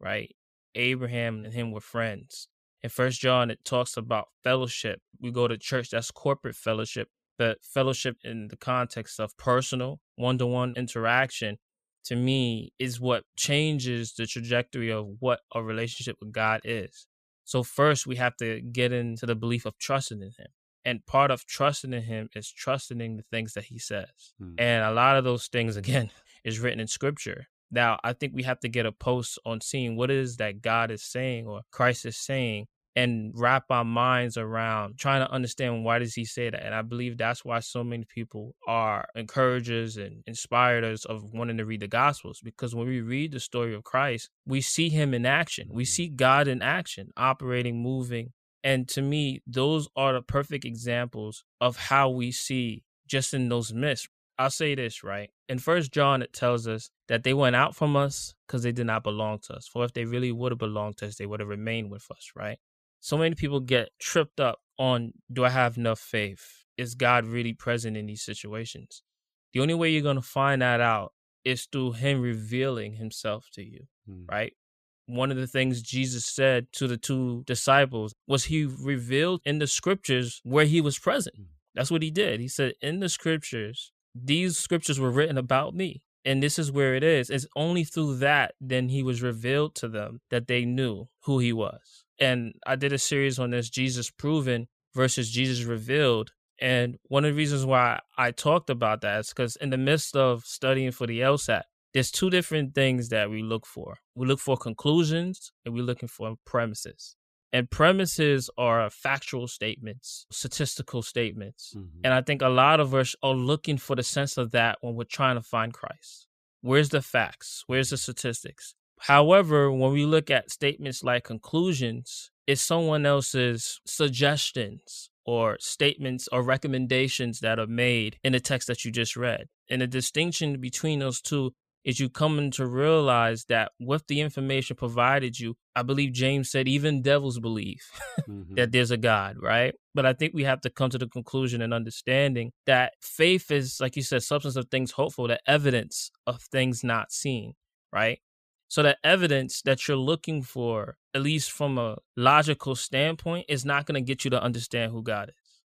right? Abraham and him were friends. In First John, it talks about fellowship. We go to church, that's corporate fellowship, but fellowship in the context of personal, one to one interaction to me is what changes the trajectory of what a relationship with God is. So first we have to get into the belief of trusting in him. And part of trusting in him is trusting in the things that he says. Hmm. And a lot of those things again (laughs) is written in scripture. Now, I think we have to get a post on seeing what it is that God is saying or Christ is saying and wrap our minds around trying to understand why does he say that and i believe that's why so many people are encouragers and inspirators of wanting to read the gospels because when we read the story of christ we see him in action we see god in action operating moving and to me those are the perfect examples of how we see just in those myths I'll say this, right? In First John, it tells us that they went out from us because they did not belong to us. For if they really would have belonged to us, they would have remained with us, right? So many people get tripped up on do I have enough faith? Is God really present in these situations? The only way you're going to find that out is through Him revealing Himself to you, mm. right? One of the things Jesus said to the two disciples was He revealed in the scriptures where He was present. Mm. That's what He did. He said, In the scriptures, these scriptures were written about me and this is where it is. It's only through that then he was revealed to them that they knew who he was and I did a series on this Jesus proven versus Jesus revealed. And one of the reasons why I talked about that is because in the midst of studying for the LSAT, there's two different things that we look for. We look for conclusions and we're looking for premises. And premises are factual statements, statistical statements. Mm-hmm. And I think a lot of us are looking for the sense of that when we're trying to find Christ. Where's the facts? Where's the statistics? However, when we look at statements like conclusions, it's someone else's suggestions or statements or recommendations that are made in the text that you just read. And the distinction between those two is you coming to realize that with the information provided you, I believe James said even devils believe (laughs) mm-hmm. that there's a God, right? But I think we have to come to the conclusion and understanding that faith is, like you said, substance of things hopeful, the evidence of things not seen, right? So the evidence that you're looking for, at least from a logical standpoint, is not going to get you to understand who God is.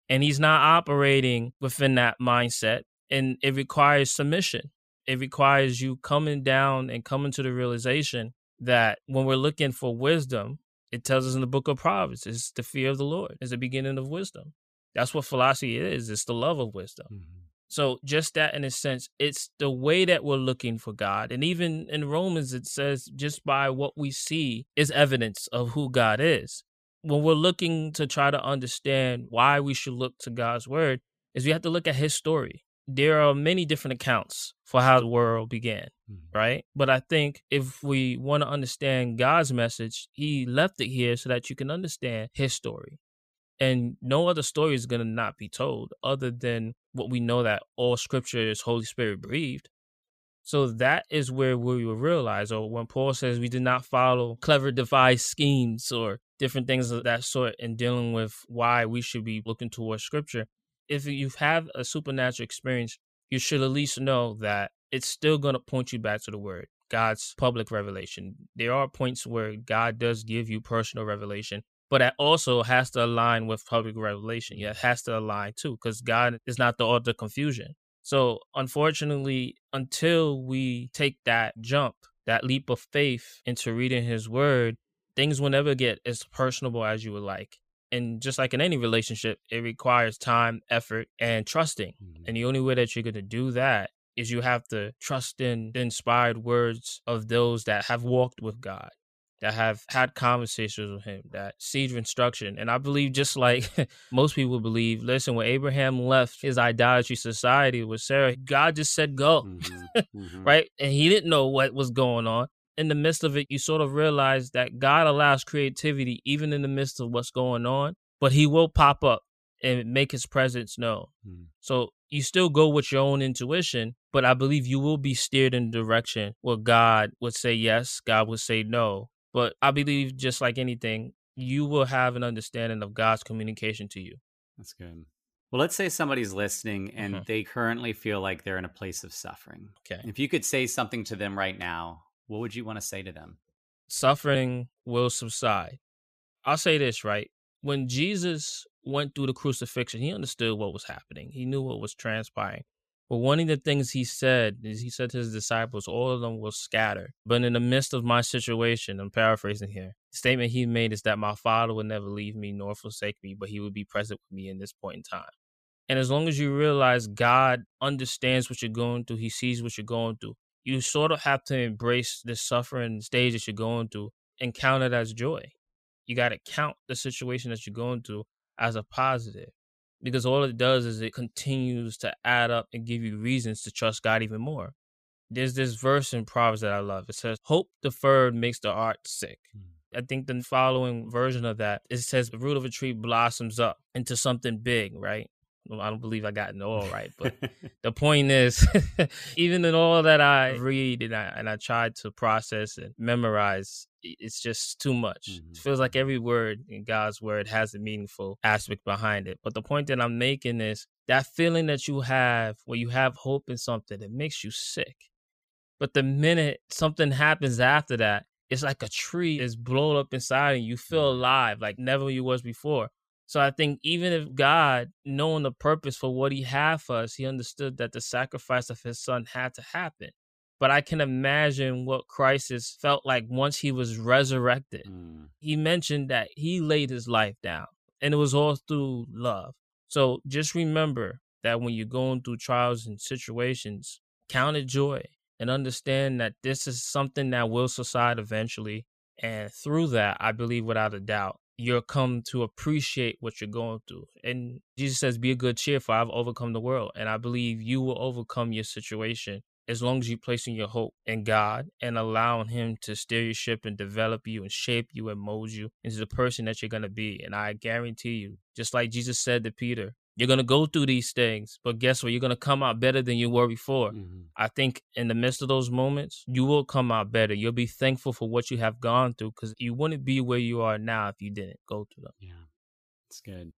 And he's not operating within that mindset. And it requires submission. It requires you coming down and coming to the realization that when we're looking for wisdom, it tells us in the book of Proverbs, it's the fear of the Lord, is the beginning of wisdom. That's what philosophy is. It's the love of wisdom. Mm-hmm. So just that in a sense, it's the way that we're looking for God. And even in Romans, it says just by what we see is evidence of who God is. When we're looking to try to understand why we should look to God's word, is we have to look at his story. There are many different accounts for how the world began, mm-hmm. right? But I think if we want to understand God's message, he left it here so that you can understand his story and no other story is going to not be told other than what we know that all scripture is holy spirit breathed So that is where we will realize, or when Paul says we did not follow clever devised schemes or different things of that sort in dealing with why we should be looking towards scripture. If you have a supernatural experience, you should at least know that it's still going to point you back to the word, God's public revelation. There are points where God does give you personal revelation, but that also has to align with public revelation. Yeah, it has to align too, because God is not the author of confusion. So, unfortunately, until we take that jump, that leap of faith into reading His Word, things will never get as personable as you would like. And just like in any relationship, it requires time, effort, and trusting. Mm-hmm. And the only way that you're going to do that is you have to trust in the inspired words of those that have walked with God that have had conversations with him, that seed of instruction. And I believe, just like (laughs) most people believe, listen, when Abraham left his idolatry society with Sarah, God just said, go, mm-hmm. (laughs) Mm-hmm. right? And he didn't know what was going on. In the midst of it, you sort of realize that God allows creativity even in the midst of what's going on, but he will pop up and make his presence known. Mm. So you still go with your own intuition, but I believe you will be steered in the direction where God would say yes, God would say no, but I believe, just like anything, you will have an understanding of God's communication to you. That's good. Well, let's say somebody's listening and mm-hmm. they currently feel like they're in a place of suffering. Okay. If you could say something to them right now, what would you want to say to them? Suffering will subside. I'll say this, right? When Jesus went through the crucifixion, he understood what was happening, he knew what was transpiring. But one of the things he said is he said to his disciples, all of them will scatter. But in the midst of my situation, I'm paraphrasing here, the statement he made is that my father would never leave me nor forsake me, but he would be present with me in this point in time. And as long as you realize God understands what you're going through, he sees what you're going through, you sort of have to embrace the suffering stage that you're going through and count it as joy. You got to count the situation that you're going through as a positive because all it does is it continues to add up and give you reasons to trust God even more. There's this verse in Proverbs that I love. It says, Hope deferred makes the heart sick. Mm. I think the following version of that, it says, The root of a tree blossoms up into something big, right? I don't believe I got it all right, but (laughs) the point is, (laughs) even in all that I read and I and I tried to process and memorize, it's just too much. Mm-hmm. It feels like every word in God's word has a meaningful aspect behind it. But the point that I'm making is that feeling that you have where you have hope in something, it makes you sick. But the minute something happens after that, it's like a tree is blown up inside and you feel mm-hmm. alive like never you was before. So I think even if God, knowing the purpose for what he had for us, he understood that the sacrifice of his son had to happen but I can imagine what Christ has felt like once he was resurrected. Mm. He mentioned that he laid his life down, and it was all through love. So just remember that when you're going through trials and situations, count it joy and understand that this is something that will subside eventually. And through that, I believe without a doubt, you'll come to appreciate what you're going through. And Jesus says, Be a good cheer, for I've overcome the world. And I believe you will overcome your situation as long as you're placing your hope in God and allowing Him to steer your ship and develop you and shape you and mold you into the person that you're going to be. And I guarantee you, just like Jesus said to Peter, you're going to go through these things, but guess what? You're going to come out better than you were before. Mm-hmm. I think in the midst of those moments, you will come out better. You'll be thankful for what you have gone through because you wouldn't be where you are now if you didn't go through them. Yeah, it's good.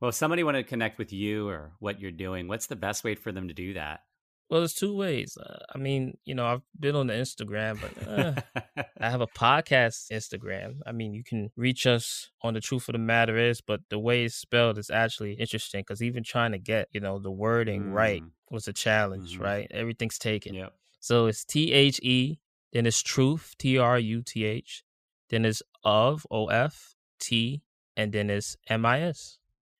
Well, if somebody wanted to connect with you or what you're doing, what's the best way for them to do that? Well, there's two ways. Uh, I mean, you know, I've been on the Instagram, but uh, (laughs) I have a podcast Instagram. I mean, you can reach us on the truth of the matter is, but the way it's spelled is actually interesting because even trying to get, you know, the wording mm. right was a challenge, mm-hmm. right? Everything's taken. Yep. So it's T H E, then it's truth, T R U T H, then it's of, O F, T, and then it's M I S.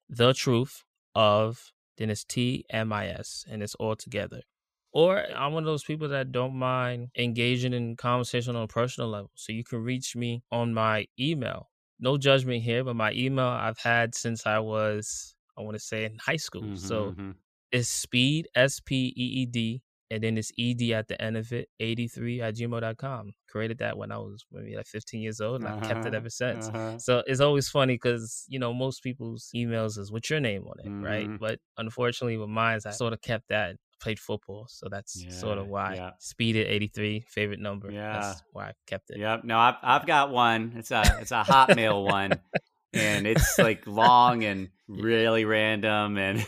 The truth of, then it's T M I S, and it's all together. Or I'm one of those people that don't mind engaging in conversation on a personal level. So you can reach me on my email. No judgment here, but my email I've had since I was, I want to say, in high school. Mm-hmm, so mm-hmm. it's speed, S P E E D, and then it's ED at the end of it, 83 at gmail.com. Created that when I was maybe like 15 years old, and uh-huh, I've kept it uh-huh, ever since. Uh-huh. So it's always funny because, you know, most people's emails is what's your name on it, mm-hmm. right? But unfortunately, with mine, I sort of kept that played football, so that's yeah, sort of why. Yeah. Speed at 83, favorite number. Yeah, that's why I kept it. Yep. No, I've I've got one. It's a it's a Hotmail one, (laughs) and it's (laughs) like long and really random and (laughs)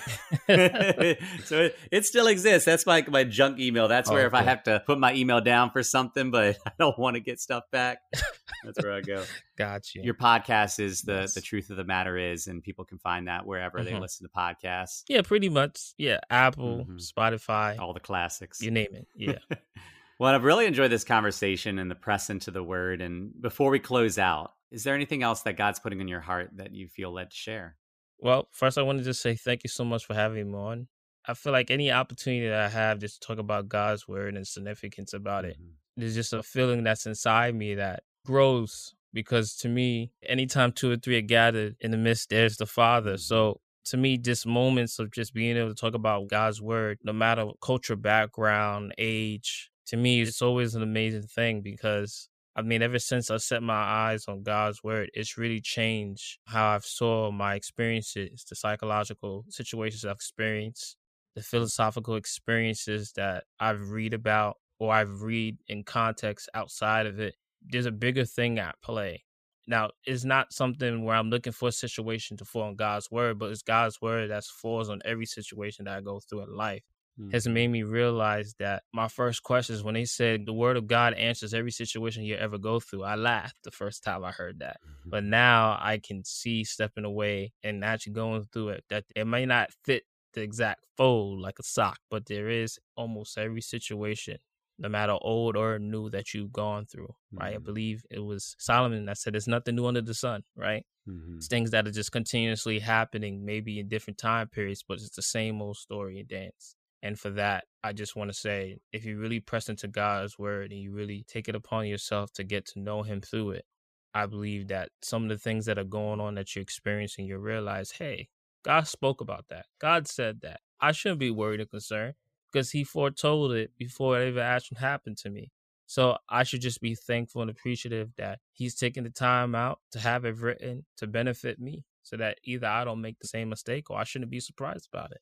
(laughs) so it, it, still exists. That's my, my junk email. That's where if i have to put my email down for something but i don't want to get stuff back that's where i go. Gotcha. Your podcast is the yes. the truth of the matter is and people can find that wherever mm-hmm. they listen to podcasts. Yeah pretty much. Yeah apple mm-hmm. spotify all the classics. you name it. Yeah. Well i've really enjoyed this conversation and the press into the word and before we close out is there anything else that God's putting in your heart that you feel led to share? Well, first, I want to just say thank you so much for having me on. I feel like any opportunity that I have just to talk about God's word and significance about it, mm-hmm. there's just a feeling that's inside me that grows because to me, anytime two or three are gathered in the midst, there's the Father. Mm-hmm. So to me, just moments of just being able to talk about God's word, no matter culture, background, age, to me, it's always an amazing thing because I mean, ever since I set my eyes on God's word, it's really changed how I've saw my experiences, the psychological situations I've experienced, the philosophical experiences that I've read about or I've read in context outside of it. There's a bigger thing at play. Now, it's not something where I'm looking for a situation to fall on God's word, but it's God's word that falls on every situation that I go through in life mm-hmm. has made me realize that my first question is when they said the word of God answers every situation you ever go through, I laughed the first time I heard that. Mm-hmm. But now I can see stepping away and actually going through it that it may not fit the exact fold like a sock, but there is almost every situation no matter old or new that you've gone through, right? Mm-hmm. I believe it was Solomon that said, There's nothing new under the sun, right? Mm-hmm. It's things that are just continuously happening, maybe in different time periods, but it's the same old story and dance. And for that, I just want to say if you really press into God's word and you really take it upon yourself to get to know Him through it, I believe that some of the things that are going on that you're experiencing, you realize, hey, God spoke about that. God said that. I shouldn't be worried or concerned because He foretold it before it ever actually happened to me. So I should just be thankful and appreciative that He's taking the time out to have it written to benefit me so that either I don't make the same mistake or I shouldn't be surprised about it.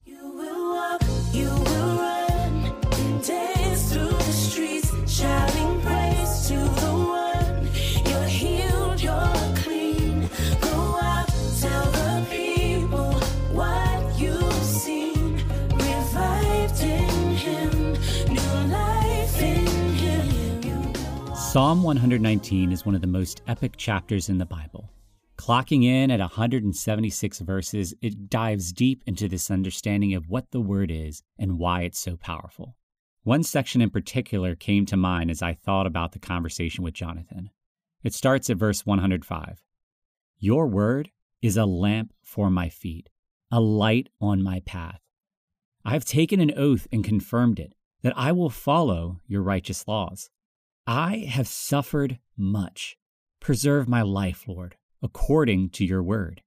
Psalm 119 is one of the most epic chapters in the Bible. Clocking in at 176 verses, it dives deep into this understanding of what the word is and why it's so powerful. One section in particular came to mind as I thought about the conversation with Johnathan. It starts at verse 105. Your word is a lamp for my feet, a light on my path. I have taken an oath and confirmed it that I will follow your righteous laws. I have suffered much. Preserve my life, Lord according to your word.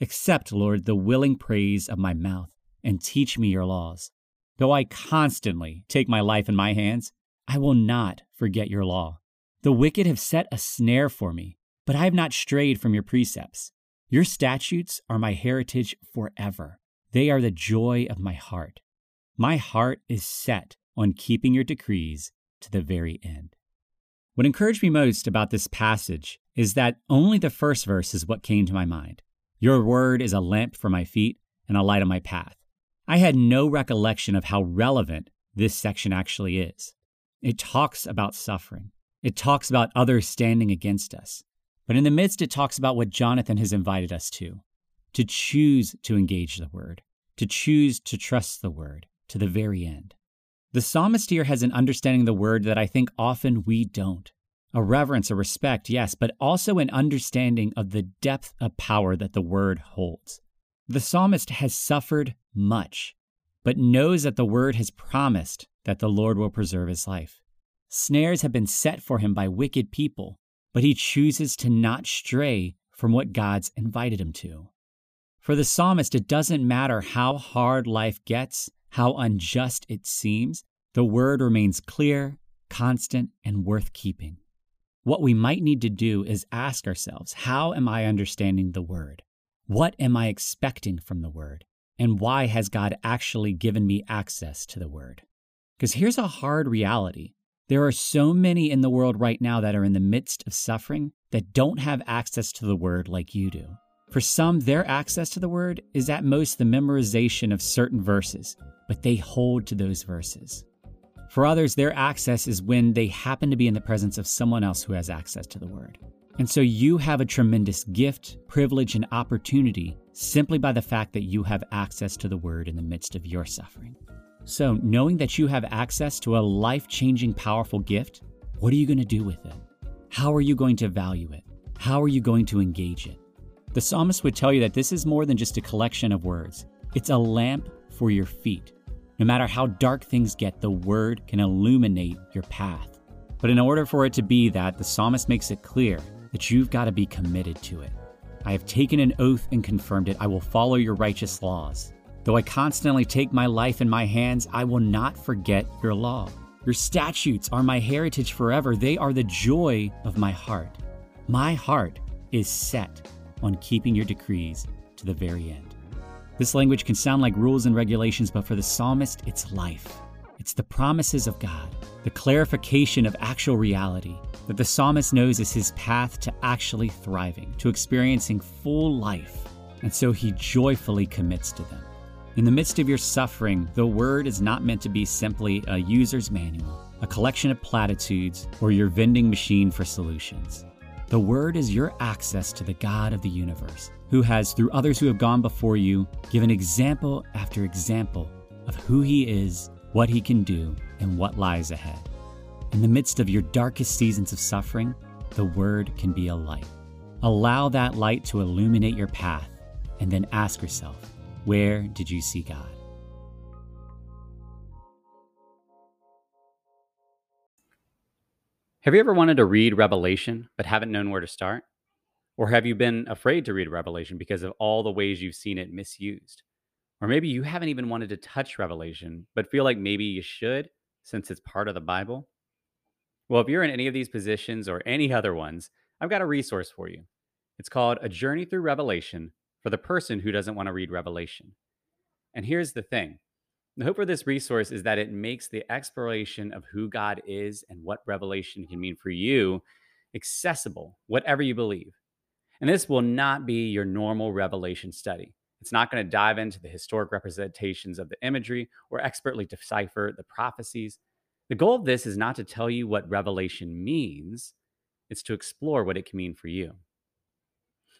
Accept, Lord, the willing praise of my mouth, and teach me your laws. Though I constantly take my life in my hands, I will not forget your law. The wicked have set a snare for me, but I have not strayed from your precepts. Your statutes are my heritage forever. They are the joy of my heart. My heart is set on keeping your decrees to the very end. What encouraged me most about this passage is that only the first verse is what came to my mind. Your word is a lamp for my feet and a light on my path. I had no recollection of how relevant this section actually is. It talks about suffering. It talks about others standing against us. But in the midst, it talks about what Johnathan has invited us to to choose to engage the word, to choose to trust the word to the very end. The psalmist here has an understanding of the word that I think often we don't. A reverence, a respect, yes, but also an understanding of the depth of power that the word holds. The psalmist has suffered much, but knows that the word has promised that the Lord will preserve his life. Snares have been set for him by wicked people, but he chooses to not stray from what God's invited him to. For the psalmist, it doesn't matter how hard life gets, how unjust it seems, the word remains clear, constant, and worth keeping. What we might need to do is ask ourselves how am I understanding the word? What am I expecting from the word? And why has God actually given me access to the Word? Because here's a hard reality there are so many in the world right now that are in the midst of suffering that don't have access to the Word like you do. For some, their access to the Word is at most the memorization of certain verses, but they hold to those verses. For others, their access is when they happen to be in the presence of someone else who has access to the Word. And so you have a tremendous gift, privilege, and opportunity simply by the fact that you have access to the Word in the midst of your suffering. So, knowing that you have access to a life changing, powerful gift, what are you going to do with it? How are you going to value it? How are you going to engage it? The psalmist would tell you that this is more than just a collection of words, it's a lamp for your feet. No matter how dark things get, the word can illuminate your path. But in order for it to be that, the psalmist makes it clear that you've got to be committed to it. I have taken an oath and confirmed it. I will follow your righteous laws. Though I constantly take my life in my hands, I will not forget your law. Your statutes are my heritage forever. They are the joy of my heart. My heart is set on keeping your decrees to the very end. This language can sound like rules and regulations, but for the psalmist, it's life. It's the promises of God, the clarification of actual reality that the psalmist knows is his path to actually thriving, to experiencing full life. And so he joyfully commits to them. In the midst of your suffering, the word is not meant to be simply a user's manual, a collection of platitudes, or your vending machine for solutions. The word is your access to the God of the universe, who has, through others who have gone before you, given example after example of who he is, what he can do, and what lies ahead. In the midst of your darkest seasons of suffering, the word can be a light. Allow that light to illuminate your path, and then ask yourself, where did you see God? Have you ever wanted to read Revelation but haven't known where to start? Or have you been afraid to read Revelation because of all the ways you've seen it misused? Or maybe you haven't even wanted to touch Revelation but feel like maybe you should since it's part of the Bible? Well, if you're in any of these positions or any other ones, I've got a resource for you. It's called A Journey Through Revelation for the person who doesn't want to read Revelation. And here's the thing the hope for this resource is that it makes the exploration of who God is and what Revelation can mean for you accessible, whatever you believe. And this will not be your normal Revelation study. It's not going to dive into the historic representations of the imagery or expertly decipher the prophecies. The goal of this is not to tell you what Revelation means, it's to explore what it can mean for you.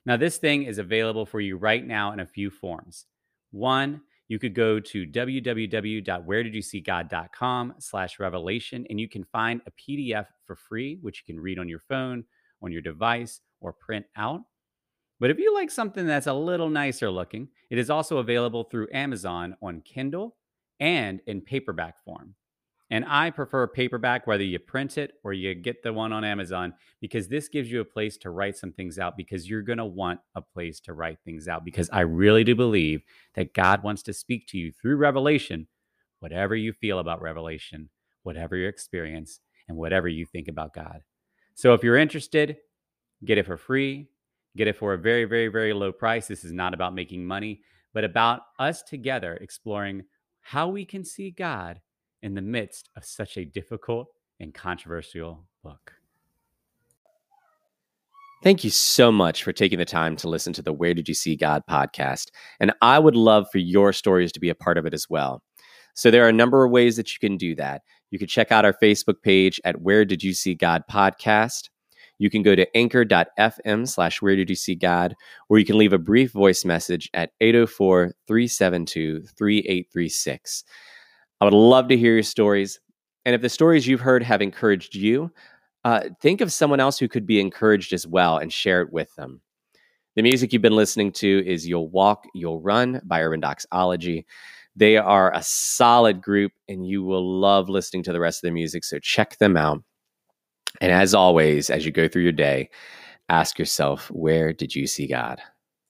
Now, this thing is available for you right now in a few forms. One, you could go to www.wheredidyousee.god.com slash revelation and you can find a PDF for free, which you can read on your phone, on your device, or print out. But if you like something that's a little nicer looking, it is also available through Amazon on Kindle and in paperback form. And I prefer paperback, whether you print it or you get the one on Amazon, because this gives you a place to write some things out because you're going to want a place to write things out. Because I really do believe that God wants to speak to you through revelation, whatever you feel about revelation, whatever your experience, and whatever you think about God. So if you're interested, get it for free, get it for a very, very, very low price. This is not about making money, but about us together exploring how we can see God in the midst of such a difficult and controversial book. Thank you so much for taking the time to listen to the Where Did You See God podcast. And I would love for your stories to be a part of it as well. So there are a number of ways that you can do that. You can check out our Facebook page at Where Did You See God podcast. You can go to anchor.fm slash Where Did You See God, or you can leave a brief voice message at 804 372 3836. I would love to hear your stories. And if the stories you've heard have encouraged you, uh, think of someone else who could be encouraged as well and share it with them. The music you've been listening to is You'll Walk, You'll Run by Urban Doxology. They are a solid group, and you will love listening to the rest of the music. So check them out. And as always, as you go through your day, ask yourself, where did you see God?